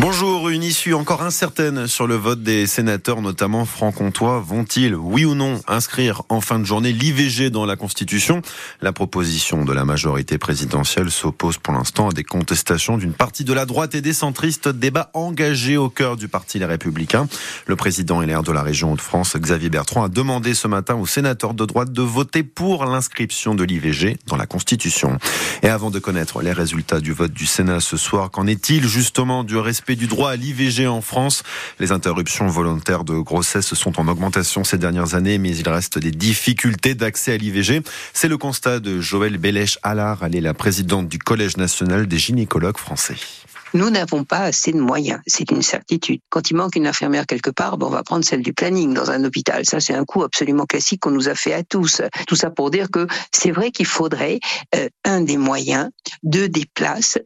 Bonjour, une issue encore incertaine sur le vote des sénateurs, notamment franc-comtois. Vont-ils, oui ou non, inscrire en fin de journée l'IVG dans la Constitution? La proposition de la majorité présidentielle s'oppose pour l'instant à des contestations d'une partie de la droite et des centristes. Débat engagé au cœur du Parti Les Républicains. Le président et l'air de la région de france Xavier Bertrand, a demandé ce matin aux sénateurs de droite de voter pour l'inscription de l'IVG dans la Constitution. Et avant de connaître les résultats du vote du Sénat ce soir, qu'en est-il justement du respect du droit à l'IVG en France. Les interruptions volontaires de grossesse sont en augmentation ces dernières années, mais il reste des difficultés d'accès à l'IVG. C'est le constat de Joël Bélèche-Allard. Elle est la présidente du Collège national des gynécologues français. Nous n'avons pas assez de moyens, c'est une certitude. Quand il manque une infirmière quelque part, on va prendre celle du planning dans un hôpital. Ça, c'est un coup absolument classique qu'on nous a fait à tous. Tout ça pour dire que c'est vrai qu'il faudrait euh, un des moyens, deux des places,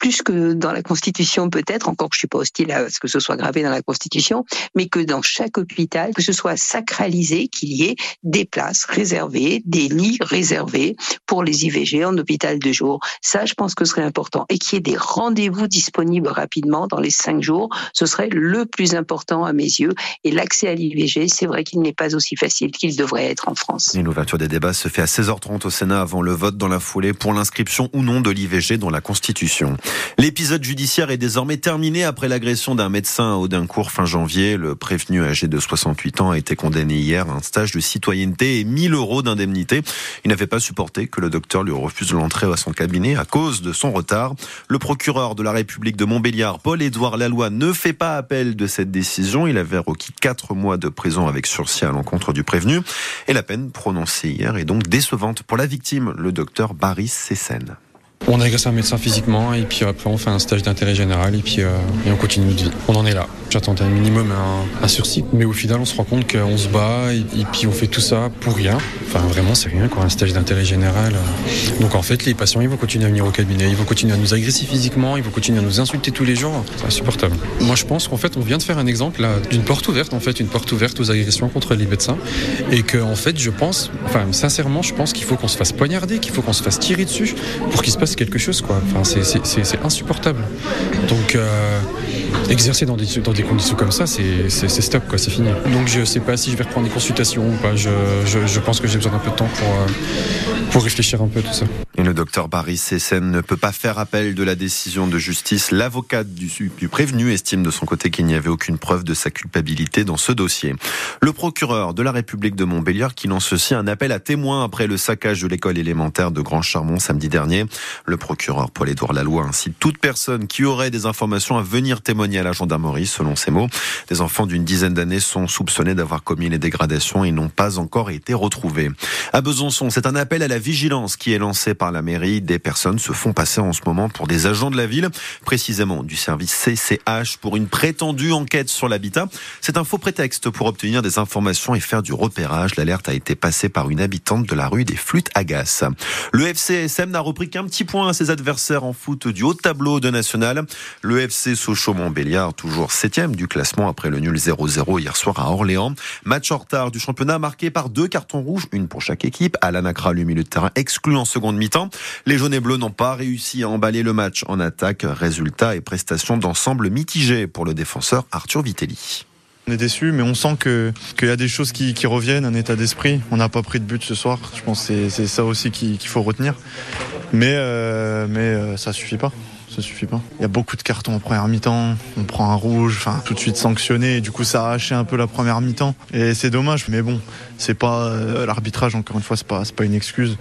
plus que dans la Constitution peut-être, encore je suis pas hostile à ce que ce soit gravé dans la Constitution, mais que dans chaque hôpital, que ce soit sacralisé, qu'il y ait des places réservées, des lits réservés pour les IVG en hôpital de jour. Ça, je pense que ce serait important. Et qu'il y ait des rendez-vous disponibles rapidement dans les cinq jours, ce serait le plus important à mes yeux. Et l'accès à l'IVG, c'est vrai qu'il n'est pas aussi facile qu'il devrait être en France. Une ouverture des débats se fait à 16h30 au Sénat avant le vote dans la foulée pour l'inscription ou non de l'IVG dans la Constitution. L'épisode judiciaire est désormais terminé après l'agression d'un médecin à Audincourt fin janvier. Le prévenu âgé de 68 ans a été condamné hier à un stage de citoyenneté et 1000 euros d'indemnité. Il n'avait pas supporté que le docteur lui refuse l'entrée à son cabinet à cause de son retard. Le procureur de la République de Montbéliard, Paul-Édouard Laloy, ne fait pas appel de cette décision. Il avait requis 4 mois de prison avec sursis à l'encontre du prévenu. Et la peine prononcée hier est donc décevante pour la victime, le docteur Barry Sessen. On agresse un médecin physiquement et puis après on fait un stage d'intérêt général et puis euh, et on continue notre vie. On en est là. J'attendais un minimum un, un, sursis, mais au final on se rend compte qu'on se bat et, puis on fait tout ça pour rien. Enfin vraiment c'est rien quoi, un stage d'intérêt général. Donc en fait les patients ils vont continuer à venir au cabinet, ils vont continuer à nous agresser physiquement, ils vont continuer à nous insulter tous les jours. C'est insupportable. Moi je pense qu'en fait on vient de faire un exemple d'une porte ouverte en fait, une porte ouverte aux agressions contre les médecins et que en fait je pense, enfin sincèrement je pense qu'il faut qu'on se fasse poignarder, qu'il faut qu'on se fasse tirer dessus pour qu'il se passe quelque chose quoi. Enfin c'est insupportable. Donc euh, exercer dans des, conditions comme ça, c'est stop, quoi, c'est fini. Donc je sais pas si je vais reprendre des consultations ou pas. Je, pense que j'ai besoin d'un peu de temps pour, euh, pour réfléchir un peu tout ça. Le docteur Barry Sessen ne peut pas faire appel de la décision de justice. L'avocat du, du, prévenu estime de son côté qu'il n'y avait aucune preuve de sa culpabilité dans ce dossier. Le procureur de la République de Montbéliard qui lance aussi un appel à témoins après le saccage de l'école élémentaire de Grand Charmont samedi dernier. Le procureur Paul-Édouard Laloy incite toute personne qui aurait des informations à venir témoigner à la gendarmerie, selon ses mots. Des enfants d'une dizaine d'années sont soupçonnés d'avoir commis les dégradations et n'ont pas encore été retrouvés. À Besançon, c'est un appel à la vigilance qui est lancé par la mairie. Des personnes se font passer en ce moment pour des agents de la ville, précisément du service CCH pour une prétendue enquête sur l'habitat. C'est un faux prétexte pour obtenir des informations et faire du repérage. L'alerte a été passée par une habitante de la rue des Flûtes Agaces. Le FCSM n'a repris qu'un petit point à ses adversaires en foot du haut tableau de national. Le FC Sochaux-Montbéliard, toujours septième du classement après le nul 0-0 hier soir à Orléans. Match en retard du championnat marqué par deux cartons rouges, une pour chaque équipe. Alan Akra, le milieu de terrain, exclu en seconde mi-temps. Les jaunes et bleus n'ont pas réussi à emballer le match en attaque. Résultat et prestations d'ensemble mitigées pour le défenseur Arthur Vitelli. On est déçu, mais on sent qu'il y a des choses qui, reviennent, un état d'esprit. On n'a pas pris de but ce soir. Je pense que c'est ça aussi qu'il faut retenir. Mais, euh, euh, ça suffit pas ça suffit pas. Il y a beaucoup de cartons en première mi-temps, on prend un rouge, tout de suite sanctionné, du coup ça a arraché un peu la première mi-temps et c'est dommage, mais bon, c'est pas euh, l'arbitrage encore une fois, c'est pas pas une excuse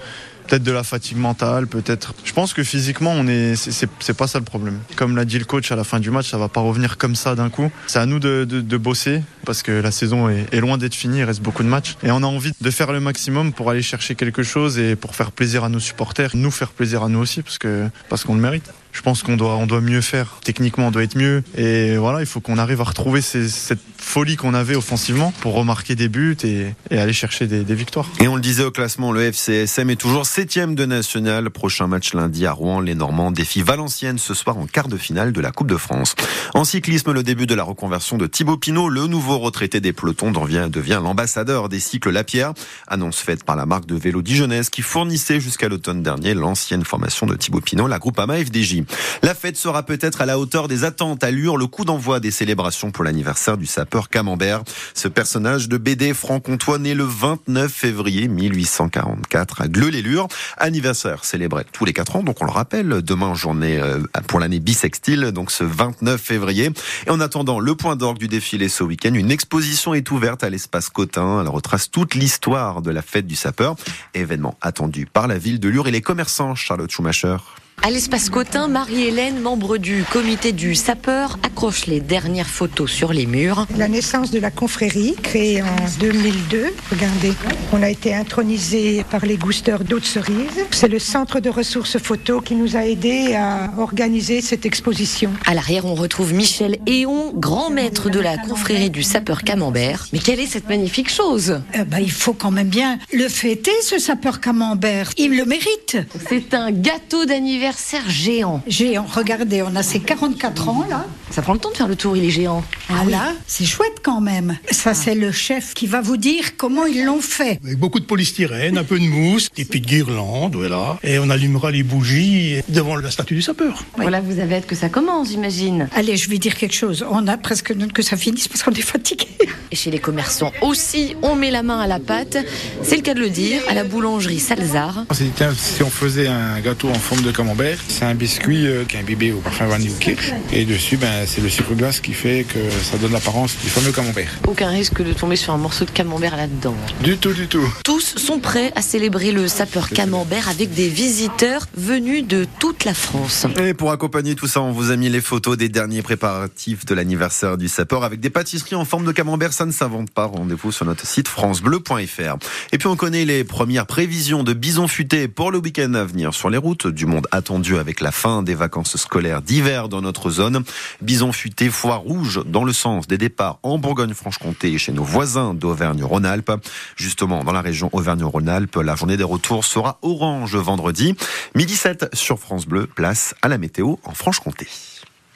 peut-être de la fatigue mentale, peut-être. Je pense que physiquement, on est, c'est pas ça le problème. Comme l'a dit le coach à la fin du match, ça va pas revenir comme ça d'un coup. C'est à nous de, de, bosser parce que la saison est, loin d'être finie, il reste beaucoup de matchs et on a envie de faire le maximum pour aller chercher quelque chose et pour faire plaisir à nos supporters, nous faire plaisir à nous aussi parce que parce qu'on le mérite je pense qu'on doit, on doit mieux faire. Techniquement, on doit être mieux. Et voilà, il faut qu'on arrive à retrouver cette folie qu'on avait offensivement pour remarquer des buts et, aller chercher des, victoires. Et on le disait au classement, le FCSM est toujours septième de national. Prochain match lundi à Rouen. Les Normands défient Valenciennes ce soir en quart de finale de la Coupe de France. En cyclisme, le début de la reconversion de Thibaut Pinot, le nouveau retraité des pelotons, devient, l'ambassadeur des cycles Lapierre. Annonce faite par la marque de vélo dijonnaise qui fournissait jusqu'à l'automne dernier l'ancienne formation de Thibaut Pinot, la groupe AMA FDJ. La fête sera peut-être à la hauteur des attentes à Lure, le coup d'envoi des célébrations pour l'anniversaire du sapeur Camembert. Ce personnage de BD franc-comtois né le 29 février 1844 à Gleux-les-Lures. Anniversaire célébré tous les quatre ans, donc on le rappelle, demain journée euh, pour l'année bisextile, donc ce 29 février. Et en attendant le point d'orgue du défilé ce week-end, une exposition est ouverte à l'espace Cotin. Elle retrace toute l'histoire de la fête du sapeur, événement attendu par la ville de Lure et les commerçants. Charlotte Schumacher. À l'espace Cotin, Marie-Hélène, membre du comité du sapeur, accroche les dernières photos sur les murs. La naissance de la confrérie, créée en 2002. Regardez, on a été intronisé par les gousteurs d'eau de cerise. C'est le centre de ressources photo qui nous a aidés à organiser cette exposition. À l'arrière, on retrouve Michel Éon, grand maître de la confrérie du sapeur camembert. Mais quelle est cette magnifique chose? Euh, bah, Il faut quand même bien le fêter, ce sapeur camembert. Il le mérite. C'est un gâteau d'anniversaire géant. Géant, regardez, on a ses 44 ans là. Ça prend le temps de faire le tour, il est géant. Ah, là, c'est chouette quand même. Ça, c'est le chef qui va vous dire comment ils l'ont fait. Avec beaucoup de polystyrène, un peu de mousse, des petites guirlandes, voilà. Et on allumera les bougies devant la statue du sapeur. Voilà, vous avez hâte que ça commence, j'imagine. Allez, je vais dire quelque chose. On a presque hâte que ça finisse parce qu'on est fatigué. Et chez les commerçants aussi, on met la main à la pâte. C'est le cas de le dire, à la boulangerie Salzar. On s'est dit, tiens, si on faisait un gâteau en forme de camembert, c'est un biscuit euh, qui est imbibé au parfum vanille ou kirsch. Et dessus, ben, c'est le sucre glace qui fait que ça donne l'apparence du fameux camembert. Aucun risque de tomber sur un morceau de camembert là-dedans. Du tout, du tout. Tous sont prêts à célébrer le sapeur camembert avec des visiteurs venus de toute la France. Et pour accompagner tout ça, on vous a mis les photos des derniers préparatifs de l'anniversaire du sapeur avec des pâtisseries en forme de camembert. Ça ne s'invente pas. Rendez-vous sur notre site francebleu.fr. Et puis on connaît les premières prévisions de bison futé pour le week-end à venir sur les routes du monde attendu avec la fin des vacances scolaires d'hiver dans notre zone. Bison futé, foie rouge dans le sens des départs en Bourgogne-Franche-Comté et chez nos voisins d'Auvergne-Rhône-Alpes. Justement, dans la région Auvergne-Rhône-Alpes, la journée des retours sera orange vendredi. Midi 7 sur France Bleu, place à la météo en Franche-Comté.